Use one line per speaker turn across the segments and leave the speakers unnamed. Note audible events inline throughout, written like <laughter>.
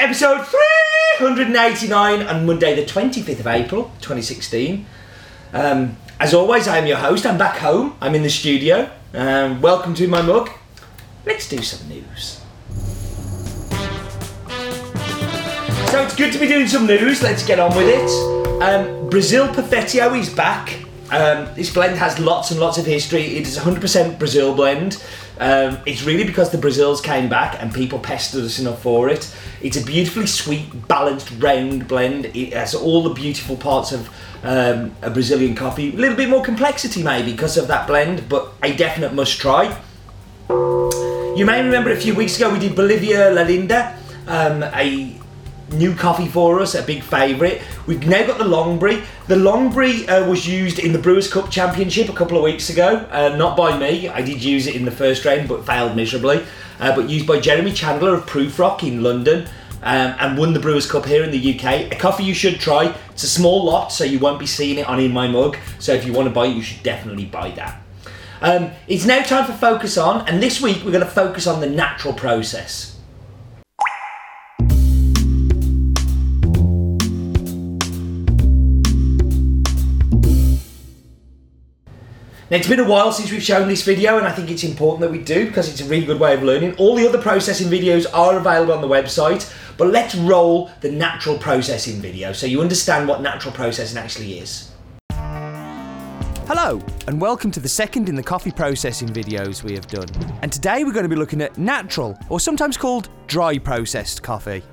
Episode 389 on Monday, the 25th of April, 2016. Um, as always, I am your host. I'm back home. I'm in the studio. Um, welcome to My Mug. Let's do some news. So it's good to be doing some news. Let's get on with it. Um, Brazil Perfettio is back. Um, this blend has lots and lots of history. It is 100% Brazil blend. Um, it's really because the Brazils came back and people pestered us enough for it. It's a beautifully sweet, balanced, round blend. It has all the beautiful parts of um, a Brazilian coffee. A little bit more complexity maybe because of that blend, but a definite must try. You may remember a few weeks ago we did Bolivia La Linda, um, a new coffee for us, a big favourite. We've now got the Longbury. The Longbury uh, was used in the Brewers Cup Championship a couple of weeks ago, uh, not by me. I did use it in the first round, but failed miserably. Uh, but used by Jeremy Challender of Prufrock in London. Um, and won the Brewers Cup here in the UK. A coffee you should try. It's a small lot, so you won't be seeing it on In My Mug. So if you want to buy it, you should definitely buy that. Um, it's now time for Focus On, and this week we're going to focus on the natural process. Now, it's been a while since we've shown this video, and I think it's important that we do because it's a really good way of learning. All the other processing videos are available on the website, but let's roll the natural processing video so you understand what natural processing actually is.
Hello, and welcome to the second in the coffee processing videos we have done. And today we're going to be looking at natural, or sometimes called dry processed coffee.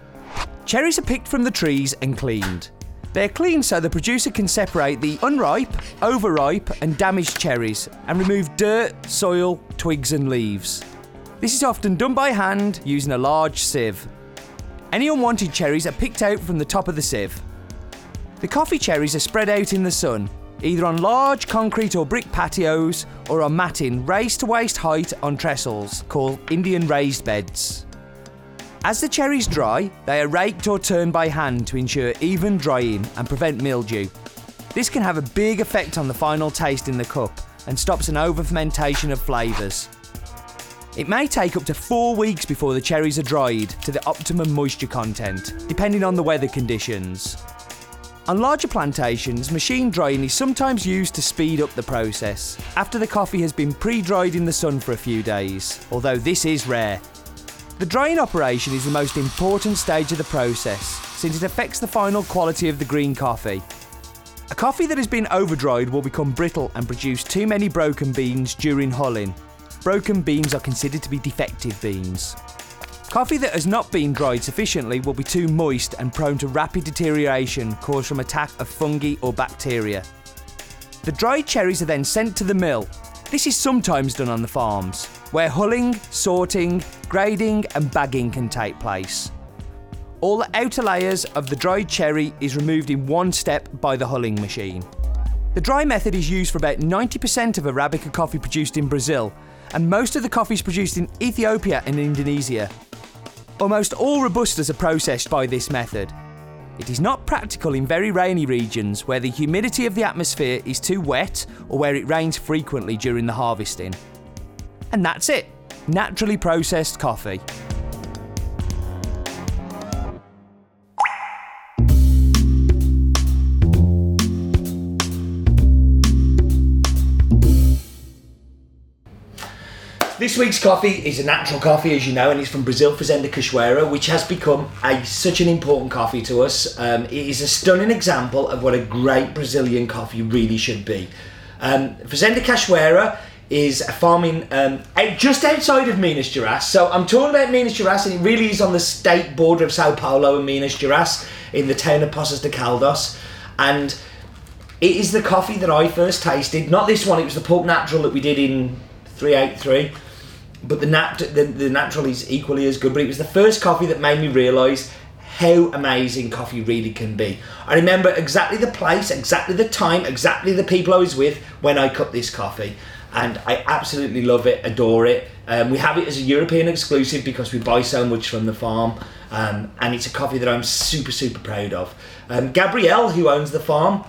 Cherries are picked from the trees and cleaned. They're cleaned so the producer can separate the unripe, overripe, and damaged cherries and remove dirt, soil, twigs, and leaves. This is often done by hand using a large sieve. Any unwanted cherries are picked out from the top of the sieve. The coffee cherries are spread out in the sun, either on large concrete or brick patios or on matting raised to waist height on trestles called Indian raised beds. As the cherries dry, they are raked or turned by hand to ensure even drying and prevent mildew. This can have a big effect on the final taste in the cup and stops an over fermentation of flavours. It may take up to four weeks before the cherries are dried to the optimum moisture content, depending on the weather conditions. On larger plantations, machine drying is sometimes used to speed up the process after the coffee has been pre dried in the sun for a few days, although this is rare. The drying operation is the most important stage of the process since it affects the final quality of the green coffee. A coffee that has been overdried will become brittle and produce too many broken beans during hulling. Broken beans are considered to be defective beans. Coffee that has not been dried sufficiently will be too moist and prone to rapid deterioration caused from attack of fungi or bacteria. The dried cherries are then sent to the mill. This is sometimes done on the farms where hulling, sorting, grading, and bagging can take place. All the outer layers of the dried cherry is removed in one step by the hulling machine. The dry method is used for about 90% of Arabica coffee produced in Brazil, and most of the coffees produced in Ethiopia and Indonesia. Almost all Robustas are processed by this method. It is not practical in very rainy regions where the humidity of the atmosphere is too wet or where it rains frequently during the harvesting. And that's it naturally processed coffee.
This week's coffee is a natural coffee, as you know, and it's from Brazil Fazenda Cachoeira, which has become a, such an important coffee to us. Um, it is a stunning example of what a great Brazilian coffee really should be. Um, Fazenda Cachoeira is a farming um, just outside of Minas Gerais. So I'm talking about Minas Gerais, and it really is on the state border of Sao Paulo and Minas Gerais in the town of Poços de Caldas. And it is the coffee that I first tasted. Not this one, it was the Pulp Natural that we did in 383 but the, nat- the, the natural is equally as good. But it was the first coffee that made me realise how amazing coffee really can be. I remember exactly the place, exactly the time, exactly the people I was with when I cut this coffee. And I absolutely love it, adore it. Um, we have it as a European exclusive because we buy so much from the farm. Um, and it's a coffee that I'm super, super proud of. Um, Gabriel, who owns the farm,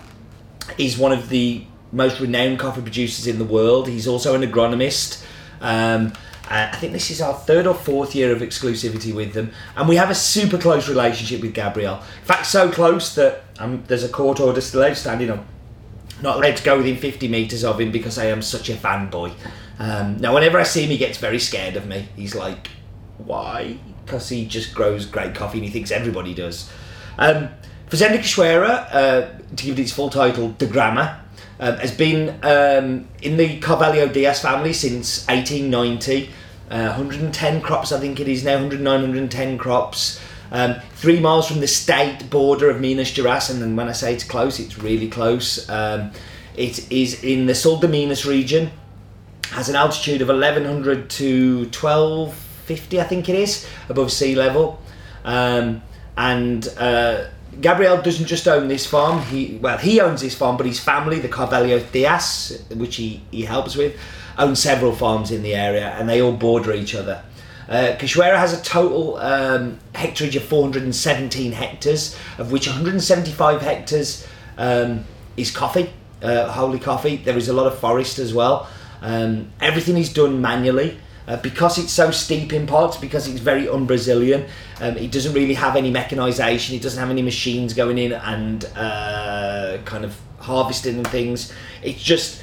is one of the most renowned coffee producers in the world. He's also an agronomist. Um, Uh, I think this is our third or fourth year of exclusivity with them, and we have a super close relationship with Gabriel. In fact, so close that um, there's a court order still outstanding. I'm not allowed to go within 50 metres of him because I am such a fanboy. Um, now, whenever I see him, he gets very scared of me. He's like, why? Because he just grows great coffee and he thinks everybody does. Um, Fazenda Cachoeira, uh, to give it its full title, De Grama, um, has been um, in the Carvalho Dias family since 1890. Uh, 110 crops, I think it is now, 109, 110 crops. Um, three miles from the state border of Minas Gerais, and when I say it's close, it's really close. Um, it is in the Sul de Minas region, has an altitude of 1100 to 1250, I think it is, above sea level. Um, and uh, Gabriel doesn't just own this farm. He well, he owns this farm, but his family, the Carvalho Dias, which he, he helps with, own several farms in the area, and they all border each other. Uh, has a total um, of 417 hectares, of which 175 hectares um, is coffee, uh, holy coffee. There is a lot of forest as well. Um, everything is done manually. Uh, because it's so steep in parts, because it's very un-Brazilian, um, it doesn't really have any mechanisation. It doesn't have any machines going in and uh, kind of harvesting and things. It's just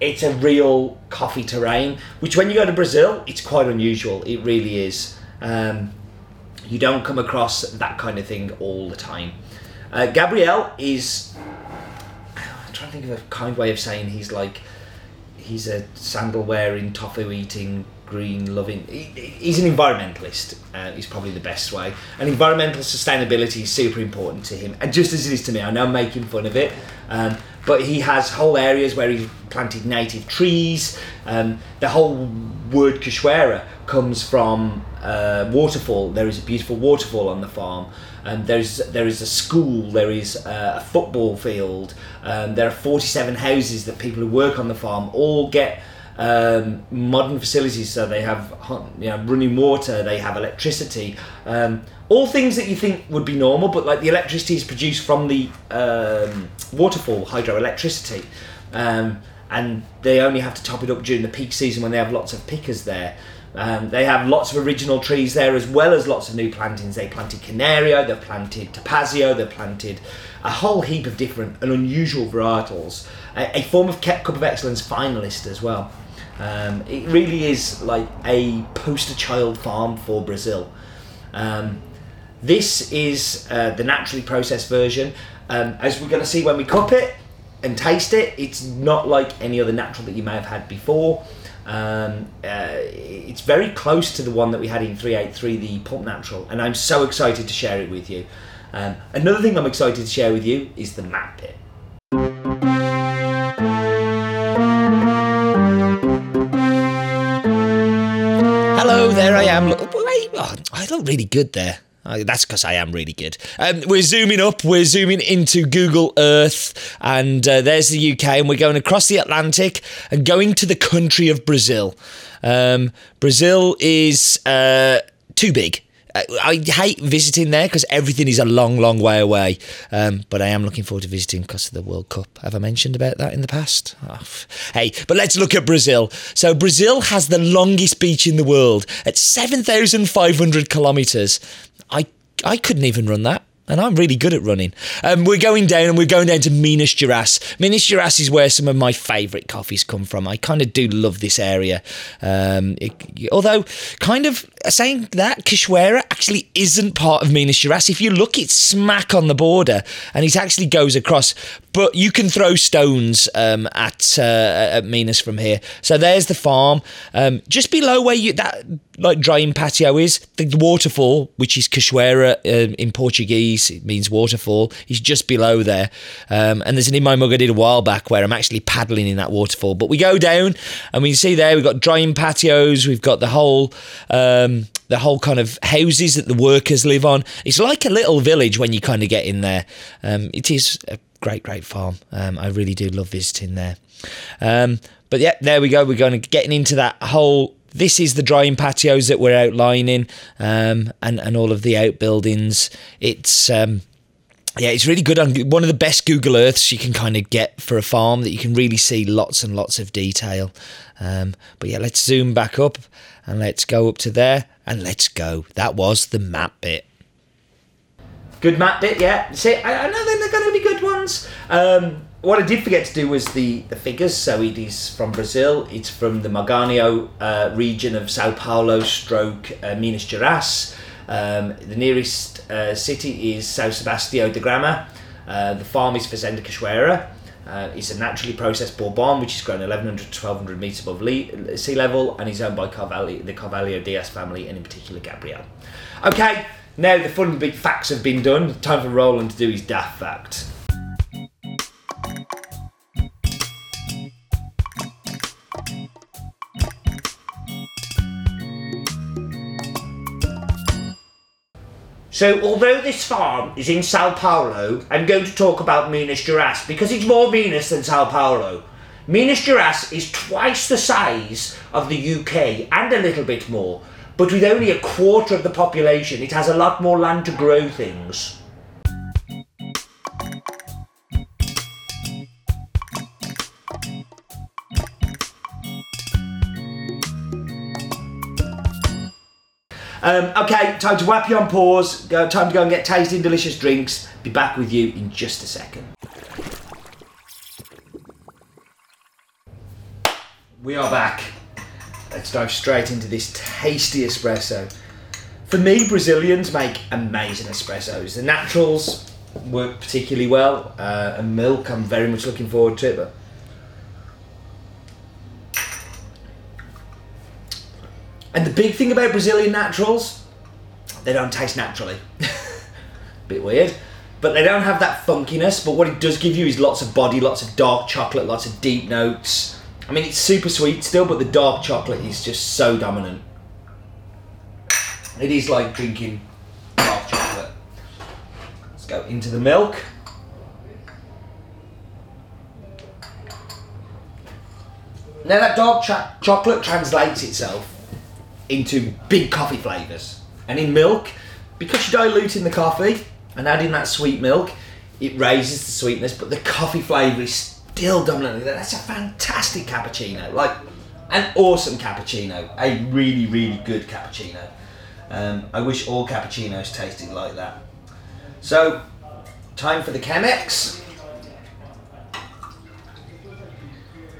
it's a real coffee terrain, which when you go to Brazil, it's quite unusual. It really is. Um, you don't come across that kind of thing all the time. Uh, Gabriel is. I'm trying to think of a kind way of saying he's like. He's a sandal wearing, tofu eating, green loving. He, he's an environmentalist. Uh, is probably the best way. And environmental sustainability is super important to him, and just as it is to me. I know I'm making fun of it, um, but he has whole areas where he's planted native trees. Um, the whole word Cachoeira comes from uh, waterfall. There is a beautiful waterfall on the farm. And there's there is a school. There is uh, a football field. Um, there are 47 houses that people who work on the farm all get um, modern facilities. So they have you know, running water, they have electricity, um, all things that you think would be normal, but like the electricity is produced from the um, waterfall hydroelectricity. Um, and they only have to top it up during the peak season when they have lots of pickers there. Um, they have lots of original trees there as well as lots of new plantings. They planted Canario, they've planted Topazio, they've planted a whole heap of different and unusual varietals. A, a form of Cup of Excellence finalist as well. Um, it really is like a poster child farm for Brazil. Um, this is uh, the naturally processed version. Um, as we're going to see when we cup it and taste it, it's not like any other natural that you may have had before. Um, uh, it's very close to the one that we had in 383, the Pulp Natural, and I'm so excited to share it with you. Um, another thing I'm excited to share with you is the map pit. Hello, there I am. Oh, I look really good there. Uh, that's because I am really good. Um, we're zooming up, we're zooming into Google Earth, and uh, there's the UK, and we're going across the Atlantic and going to the country of Brazil. Um, Brazil is uh, too big. I hate visiting there because everything is a long, long way away. Um, but I am looking forward to visiting because of the World Cup. Have I mentioned about that in the past? Oh, hey, but let's look at Brazil. So Brazil has the longest beach in the world at 7,500 kilometres. I I couldn't even run that and I'm really good at running. Um, we're going down and we're going down to Minas Gerais. Minas Gerais is where some of my favourite coffees come from. I kind of do love this area. Um, it, although, kind of saying that, Cachoeira actually isn't part of Minas Gerais. If you look, it's smack on the border and it actually goes across. But you can throw stones um, at uh, at Minas from here. So there's the farm. Um, just below where you that like drying patio is, the waterfall, which is Cachoeira uh, in Portuguese, it means waterfall, is just below there. Um, and there's an in my mug I did a while back where I'm actually paddling in that waterfall. But we go down and we see there we've got drying patios, we've got the whole. Um, the whole kind of houses that the workers live on. It's like a little village when you kind of get in there. Um, it is a great, great farm. Um, I really do love visiting there. Um, but yeah, there we go. We're going to getting into that whole. This is the drying patios that we're outlining, um, and and all of the outbuildings. It's um, yeah, it's really good on one of the best Google Earths you can kind of get for a farm that you can really see lots and lots of detail. Um, but yeah, let's zoom back up and let's go up to there and let's go. That was the map bit. Good map bit, yeah. See, I, I know Um, what I did forget to do was the, the figures. So it is from Brazil. It's from the Maranhão uh, region of Sao Paulo, stroke uh, Minas Gerais. Um, the nearest uh, city is São Sebastião de Grama. Uh, the farm is Fazenda Cachoeira. Uh, it's a naturally processed bourbon which is grown 1100 to 1200 metres above le- sea level and is owned by Carvalho, the Carvalho Dias family and in particular Gabriel. Okay, now the fun big facts have been done. Time for Roland to do his daft fact. So, although this farm is in Sao Paulo, I'm going to talk about Minas Gerais because it's more Minas than Sao Paulo. Minas Gerais is twice the size of the UK and a little bit more, but with only a quarter of the population, it has a lot more land to grow things. Um, okay, time to whap you on pause. Go, time to go and get tasting delicious drinks. Be back with you in just a second. We are back. Let's dive straight into this tasty espresso. For me, Brazilians make amazing espressos. The naturals work particularly well, uh, and milk. I'm very much looking forward to it, but And the big thing about Brazilian naturals, they don't taste naturally. <laughs> Bit weird. But they don't have that funkiness, but what it does give you is lots of body, lots of dark chocolate, lots of deep notes. I mean, it's super sweet still, but the dark chocolate is just so dominant. It is like drinking dark chocolate. Let's go into the milk. Now that dark chocolate translates itself into big coffee flavours. And in milk, because you're diluting the coffee and adding that sweet milk, it raises the sweetness, but the coffee flavour is still dominantly there. That's a fantastic cappuccino. Like, an awesome cappuccino. A really, really good cappuccino. Um, I wish all cappuccinos tasted like that. So, time for the Chemex.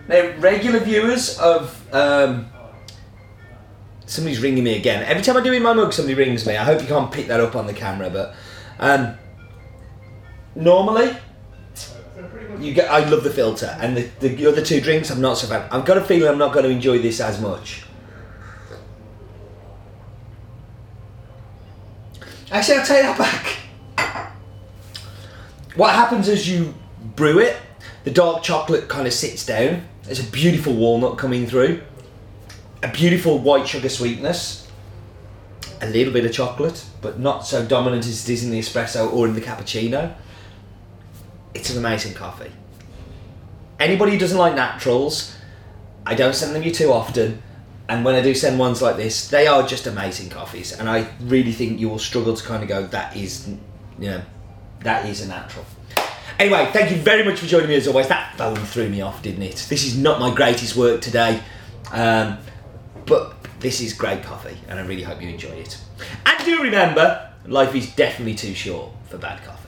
Now, regular viewers of um, somebody's ringing me again. Every time I do in my mug, somebody rings me. I hope you can't pick that up on the camera, but um, normally you get. I love the filter, and the, the other two drinks I'm not so bad. I've got a feeling I'm not going to enjoy this as much. Actually, I'll take that back. What happens as you brew it, the dark chocolate kind of sits down. There's a beautiful walnut coming through a beautiful white sugar sweetness, a little bit of chocolate, but not so dominant as it is in the espresso or in the cappuccino. It's an amazing coffee. Anybody who doesn't like naturals, I don't send them you too often. And when I do send ones like this, they are just amazing coffees. And I really think you will struggle to kind of go, that is, you know, that is a natural. Anyway, thank you very much for joining me as always. That phone threw me off, didn't it? This is not my greatest work today. Um, but this is great coffee, and I really hope you enjoy it. And do remember, life is definitely too short for bad coffee.